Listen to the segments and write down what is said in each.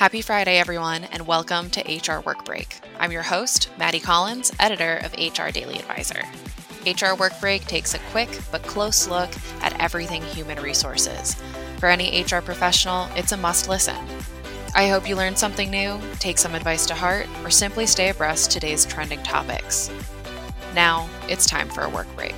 Happy Friday, everyone, and welcome to HR Work Break. I'm your host, Maddie Collins, editor of HR Daily Advisor. HR Work Break takes a quick but close look at everything human resources. For any HR professional, it's a must listen. I hope you learned something new, take some advice to heart, or simply stay abreast today's trending topics. Now, it's time for a work break.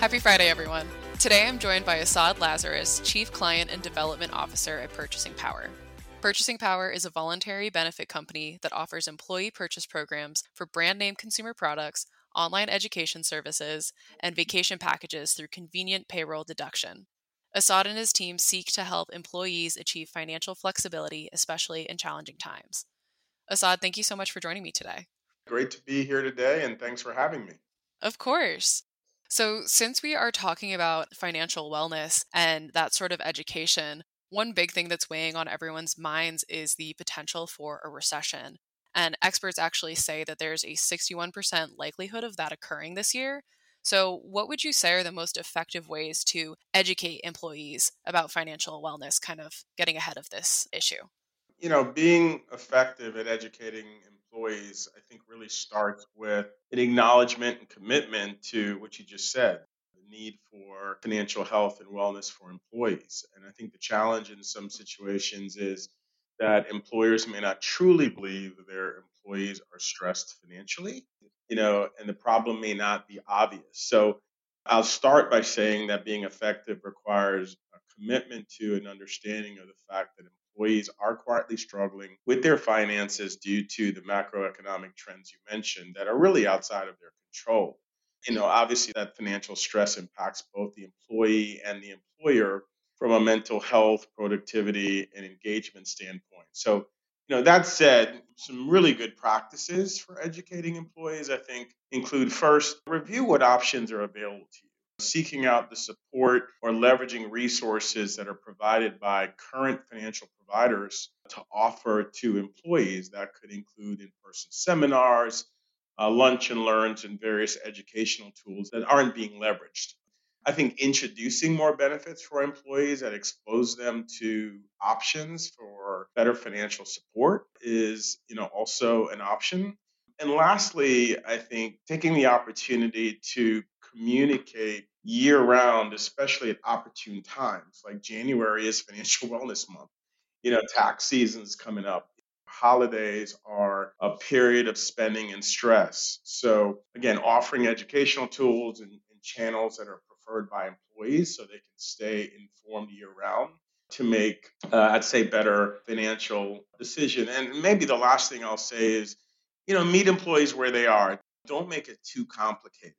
Happy Friday, everyone. Today I'm joined by Assad Lazarus, Chief Client and Development Officer at Purchasing Power. Purchasing Power is a voluntary benefit company that offers employee purchase programs for brand name consumer products, online education services, and vacation packages through convenient payroll deduction. Assad and his team seek to help employees achieve financial flexibility, especially in challenging times. Assad, thank you so much for joining me today. Great to be here today, and thanks for having me. Of course. So, since we are talking about financial wellness and that sort of education, one big thing that's weighing on everyone's minds is the potential for a recession. And experts actually say that there's a 61% likelihood of that occurring this year. So, what would you say are the most effective ways to educate employees about financial wellness, kind of getting ahead of this issue? You know, being effective at educating employees, I think, really starts with an acknowledgement and commitment to what you just said the need for financial health and wellness for employees. And I think the challenge in some situations is that employers may not truly believe their employees are stressed financially, you know, and the problem may not be obvious. So I'll start by saying that being effective requires a commitment to an understanding of the fact that employees are quietly struggling with their finances due to the macroeconomic trends you mentioned that are really outside of their control. You know, obviously, that financial stress impacts both the employee and the employer from a mental health, productivity, and engagement standpoint. So, you know, that said, some really good practices for educating employees, I think, include first, review what options are available to you seeking out the support or leveraging resources that are provided by current financial providers to offer to employees. That could include in person seminars, uh, lunch and learns, and various educational tools that aren't being leveraged. I think introducing more benefits for employees that expose them to options for better financial support is, you know, also an option. And lastly, I think taking the opportunity to communicate year round, especially at opportune times. Like January is financial wellness month. You know, tax season's coming up. Holidays are a period of spending and stress. So, again, offering educational tools and, and channels that are preferred by employees so they can stay informed year round to make, uh, I'd say, better financial decision. And maybe the last thing I'll say is, you know, meet employees where they are. Don't make it too complicated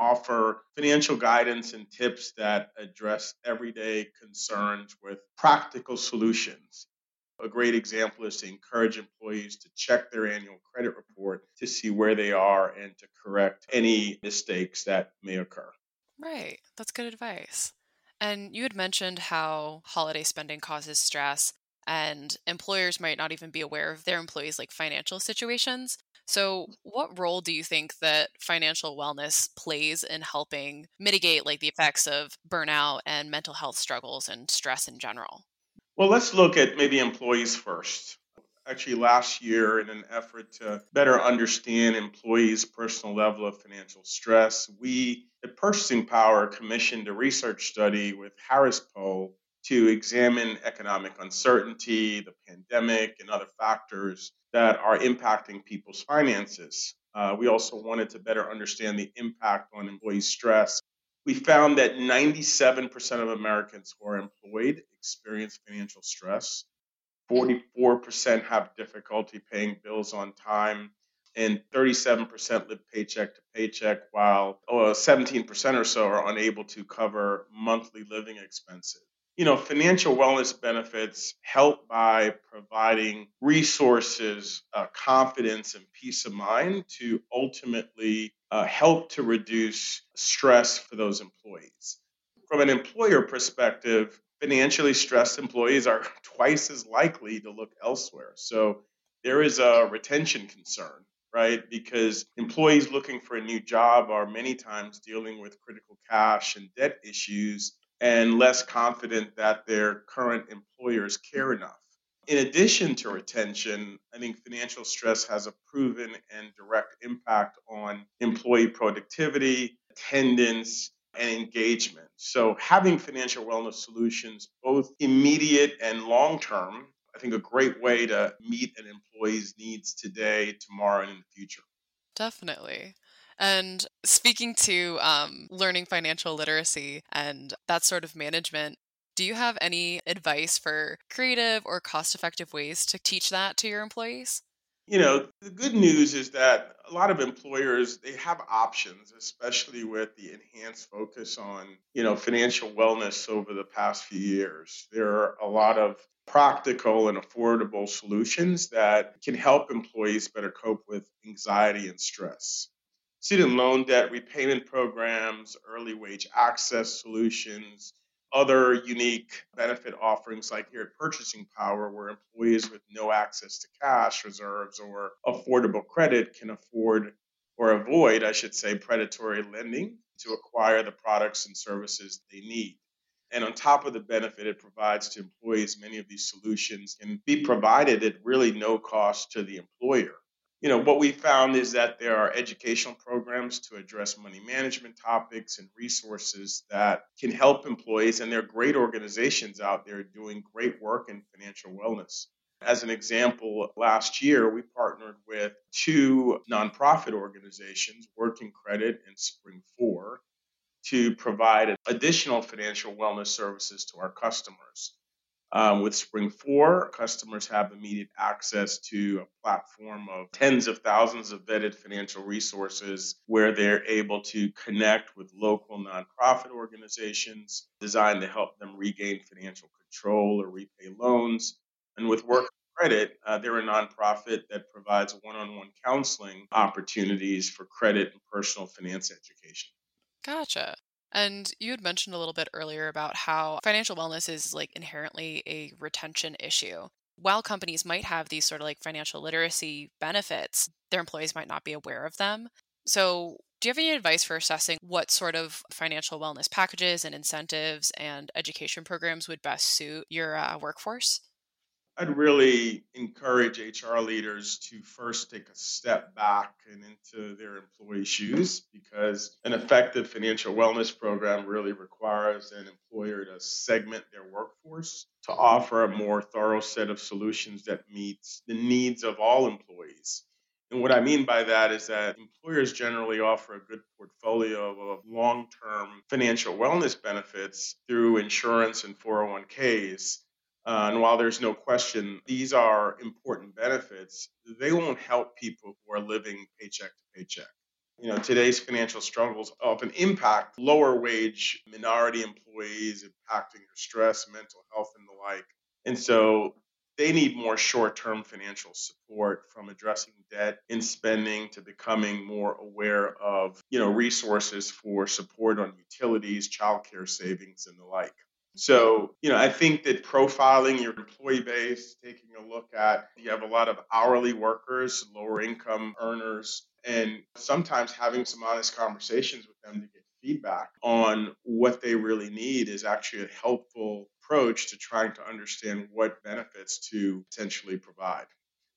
offer financial guidance and tips that address everyday concerns with practical solutions. A great example is to encourage employees to check their annual credit report to see where they are and to correct any mistakes that may occur. Right. That's good advice. And you had mentioned how holiday spending causes stress and employers might not even be aware of their employees' like financial situations. So, what role do you think that financial wellness plays in helping mitigate like the effects of burnout and mental health struggles and stress in general? Well, let's look at maybe employees first. Actually, last year, in an effort to better understand employees' personal level of financial stress, we at Purchasing Power commissioned a research study with Harris Poll to examine economic uncertainty, the pandemic, and other factors that are impacting people's finances. Uh, we also wanted to better understand the impact on employee stress. We found that 97% of Americans who are employed experience financial stress. 44% have difficulty paying bills on time, and 37% live paycheck to paycheck, while 17% or so are unable to cover monthly living expenses you know, financial wellness benefits help by providing resources, uh, confidence, and peace of mind to ultimately uh, help to reduce stress for those employees. From an employer perspective, financially stressed employees are twice as likely to look elsewhere. So there is a retention concern, right? Because employees looking for a new job are many times dealing with critical cash and debt issues and less confident that their current employers care enough. In addition to retention, I think financial stress has a proven and direct impact on employee productivity, attendance, and engagement. So, having financial wellness solutions, both immediate and long term, I think a great way to meet an employee's needs today, tomorrow, and in the future. Definitely. And speaking to um, learning financial literacy and that sort of management, do you have any advice for creative or cost effective ways to teach that to your employees? You know, the good news is that a lot of employers they have options, especially with the enhanced focus on, you know, financial wellness over the past few years. There are a lot of practical and affordable solutions that can help employees better cope with anxiety and stress student loan debt repayment programs, early wage access solutions, other unique benefit offerings like here at Purchasing Power, where employees with no access to cash reserves or affordable credit can afford or avoid, I should say, predatory lending to acquire the products and services they need. And on top of the benefit it provides to employees, many of these solutions can be provided at really no cost to the employer you know, what we found is that there are educational programs to address money management topics and resources that can help employees, and there are great organizations out there doing great work in financial wellness. As an example, last year we partnered with two nonprofit organizations, Working Credit and Spring 4, to provide additional financial wellness services to our customers. Um, with SpringFour, customers have immediate access to a platform of tens of thousands of vetted financial resources where they're able to connect with local nonprofit organizations designed to help them regain financial control or repay loans. And with Work Credit, uh, they're a nonprofit that provides one on one counseling opportunities for credit and personal finance education. Gotcha. And you had mentioned a little bit earlier about how financial wellness is like inherently a retention issue. While companies might have these sort of like financial literacy benefits, their employees might not be aware of them. So, do you have any advice for assessing what sort of financial wellness packages and incentives and education programs would best suit your uh, workforce? I'd really encourage HR leaders to first take a step back and into their employee shoes because an effective financial wellness program really requires an employer to segment their workforce to offer a more thorough set of solutions that meets the needs of all employees. And what I mean by that is that employers generally offer a good portfolio of long term financial wellness benefits through insurance and 401ks uh, and while there's no question these are important benefits, they won't help people who are living paycheck to paycheck. You know, today's financial struggles often impact lower wage minority employees, impacting their stress, mental health, and the like. And so they need more short term financial support from addressing debt and spending to becoming more aware of, you know, resources for support on utilities, childcare savings, and the like. So, you know, I think that profiling your employee base, taking a look at you have a lot of hourly workers, lower income earners, and sometimes having some honest conversations with them to get feedback on what they really need is actually a helpful approach to trying to understand what benefits to potentially provide.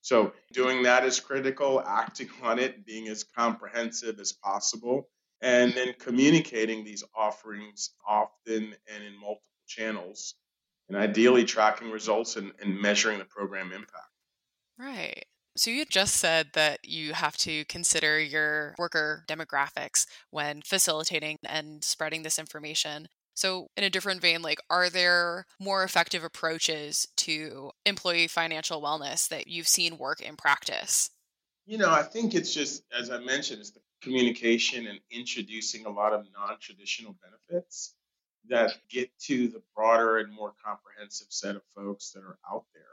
So, doing that is critical, acting on it, being as comprehensive as possible, and then communicating these offerings often and in multiple channels and ideally tracking results and, and measuring the program impact. Right. So you just said that you have to consider your worker demographics when facilitating and spreading this information. So, in a different vein, like, are there more effective approaches to employee financial wellness that you've seen work in practice? You know, I think it's just, as I mentioned, it's the communication and introducing a lot of non traditional benefits that get to the broader and more comprehensive set of folks that are out there.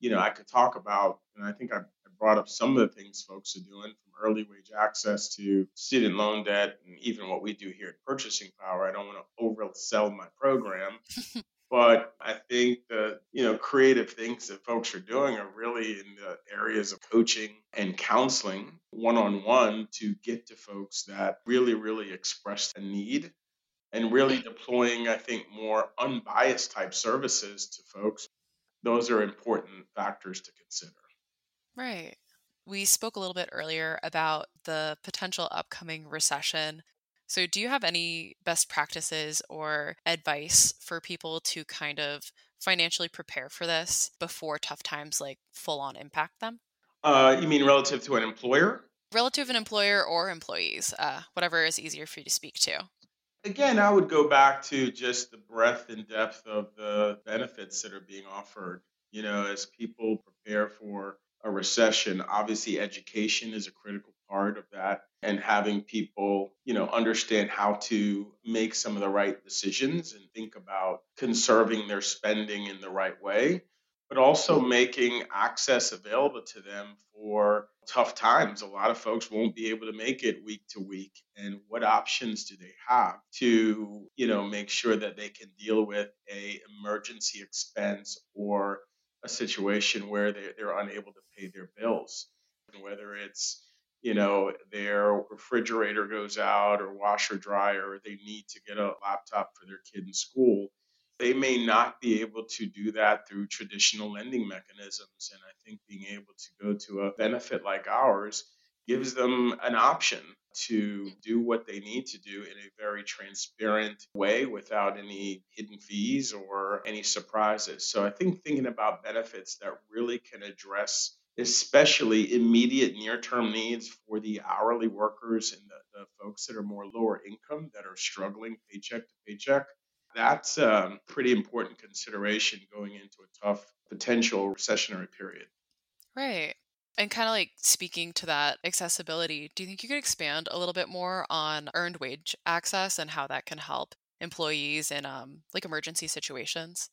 You know, I could talk about, and I think I, brought up some of the things folks are doing from early wage access to student loan debt and even what we do here at Purchasing Power. I don't want to oversell my program. but I think the you know creative things that folks are doing are really in the areas of coaching and counseling one on one to get to folks that really really express a need and really deploying, I think, more unbiased type services to folks. Those are important factors to consider. Right. We spoke a little bit earlier about the potential upcoming recession. So, do you have any best practices or advice for people to kind of financially prepare for this before tough times like full on impact them? Uh, you mean relative to an employer? Relative an employer or employees, uh, whatever is easier for you to speak to. Again, I would go back to just the breadth and depth of the benefits that are being offered. You know, as people prepare for a recession, obviously education is a critical part of that and having people, you know, understand how to make some of the right decisions and think about conserving their spending in the right way, but also making access available to them for tough times. A lot of folks won't be able to make it week to week and what options do they have to, you know, make sure that they can deal with a emergency expense or a situation where they, they're unable to pay their bills. And whether it's, you know, their refrigerator goes out or washer dryer, or they need to get a laptop for their kid in school, they may not be able to do that through traditional lending mechanisms. And I think being able to go to a benefit like ours gives them an option to do what they need to do in a very transparent way without any hidden fees or any surprises. So I think thinking about benefits that really can address especially immediate near term needs for the hourly workers and the, the, folks that are more lower income that are struggling paycheck to paycheck. That's a pretty important consideration going into a tough potential recessionary period. Right. And kind of like speaking to that accessibility, do you think you could expand a little bit more on earned wage access and how that can help employees in um, like emergency situations?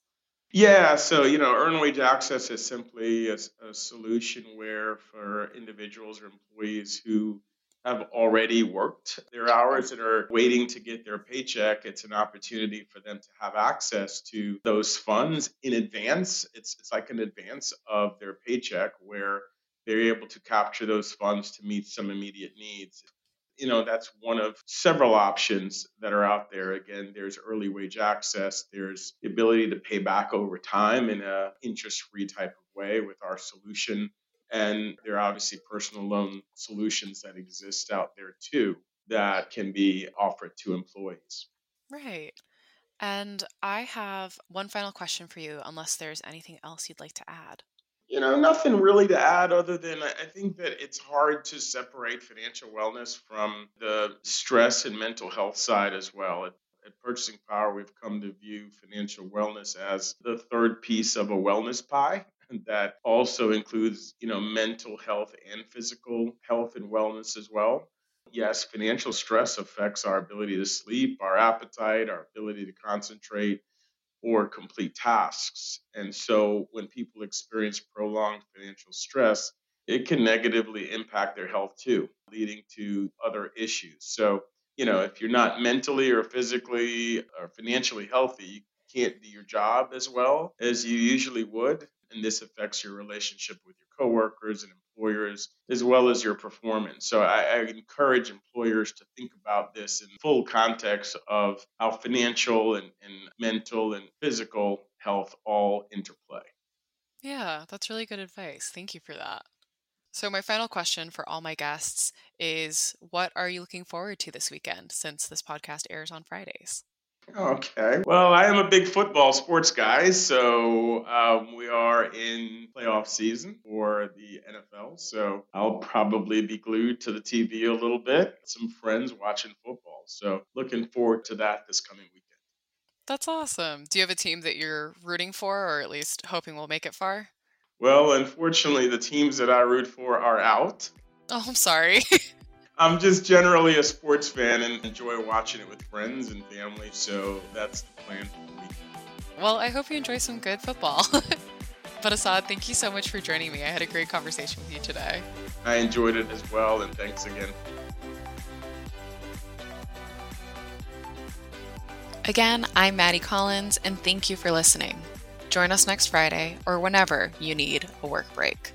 Yeah, so you know, earned wage access is simply a, a solution where for individuals or employees who have already worked their hours and are waiting to get their paycheck, it's an opportunity for them to have access to those funds in advance. It's it's like an advance of their paycheck where they're able to capture those funds to meet some immediate needs. You know, that's one of several options that are out there. Again, there's early wage access, there's the ability to pay back over time in a interest-free type of way with our solution. And there are obviously personal loan solutions that exist out there too that can be offered to employees. Right. And I have one final question for you, unless there's anything else you'd like to add. You know, nothing really to add other than I think that it's hard to separate financial wellness from the stress and mental health side as well. At, at Purchasing Power, we've come to view financial wellness as the third piece of a wellness pie that also includes, you know, mental health and physical health and wellness as well. Yes, financial stress affects our ability to sleep, our appetite, our ability to concentrate, or complete tasks. And so when people experience prolonged financial stress, it can negatively impact their health too, leading to other issues. So, you know, if you're not mentally or physically or financially healthy, you can't do your job as well as you usually would. And this affects your relationship with your coworkers and employers as well as your performance. So I, I, encourage employers to think about this in full context of how financial and, and mental and physical health all interplay. Yeah, that's really good advice. Thank you for that. So, my final question for all my guests is What are you looking forward to this weekend since this podcast airs on Fridays? Okay. Well, I am a big football sports guy, so um, we are in playoff season for the NFL. So I'll probably be glued to the TV a little bit. Some friends watching football. So looking forward to that this coming weekend. That's awesome. Do you have a team that you're rooting for, or at least hoping will make it far? Well, unfortunately, the teams that I root for are out. Oh, I'm sorry. I'm just generally a sports fan and enjoy watching it with friends and family. So that's the plan for the weekend. Well, I hope you enjoy some good football. but Asad, thank you so much for joining me. I had a great conversation with you today. I enjoyed it as well, and thanks again. Again, I'm Maddie Collins, and thank you for listening. Join us next Friday or whenever you need a work break.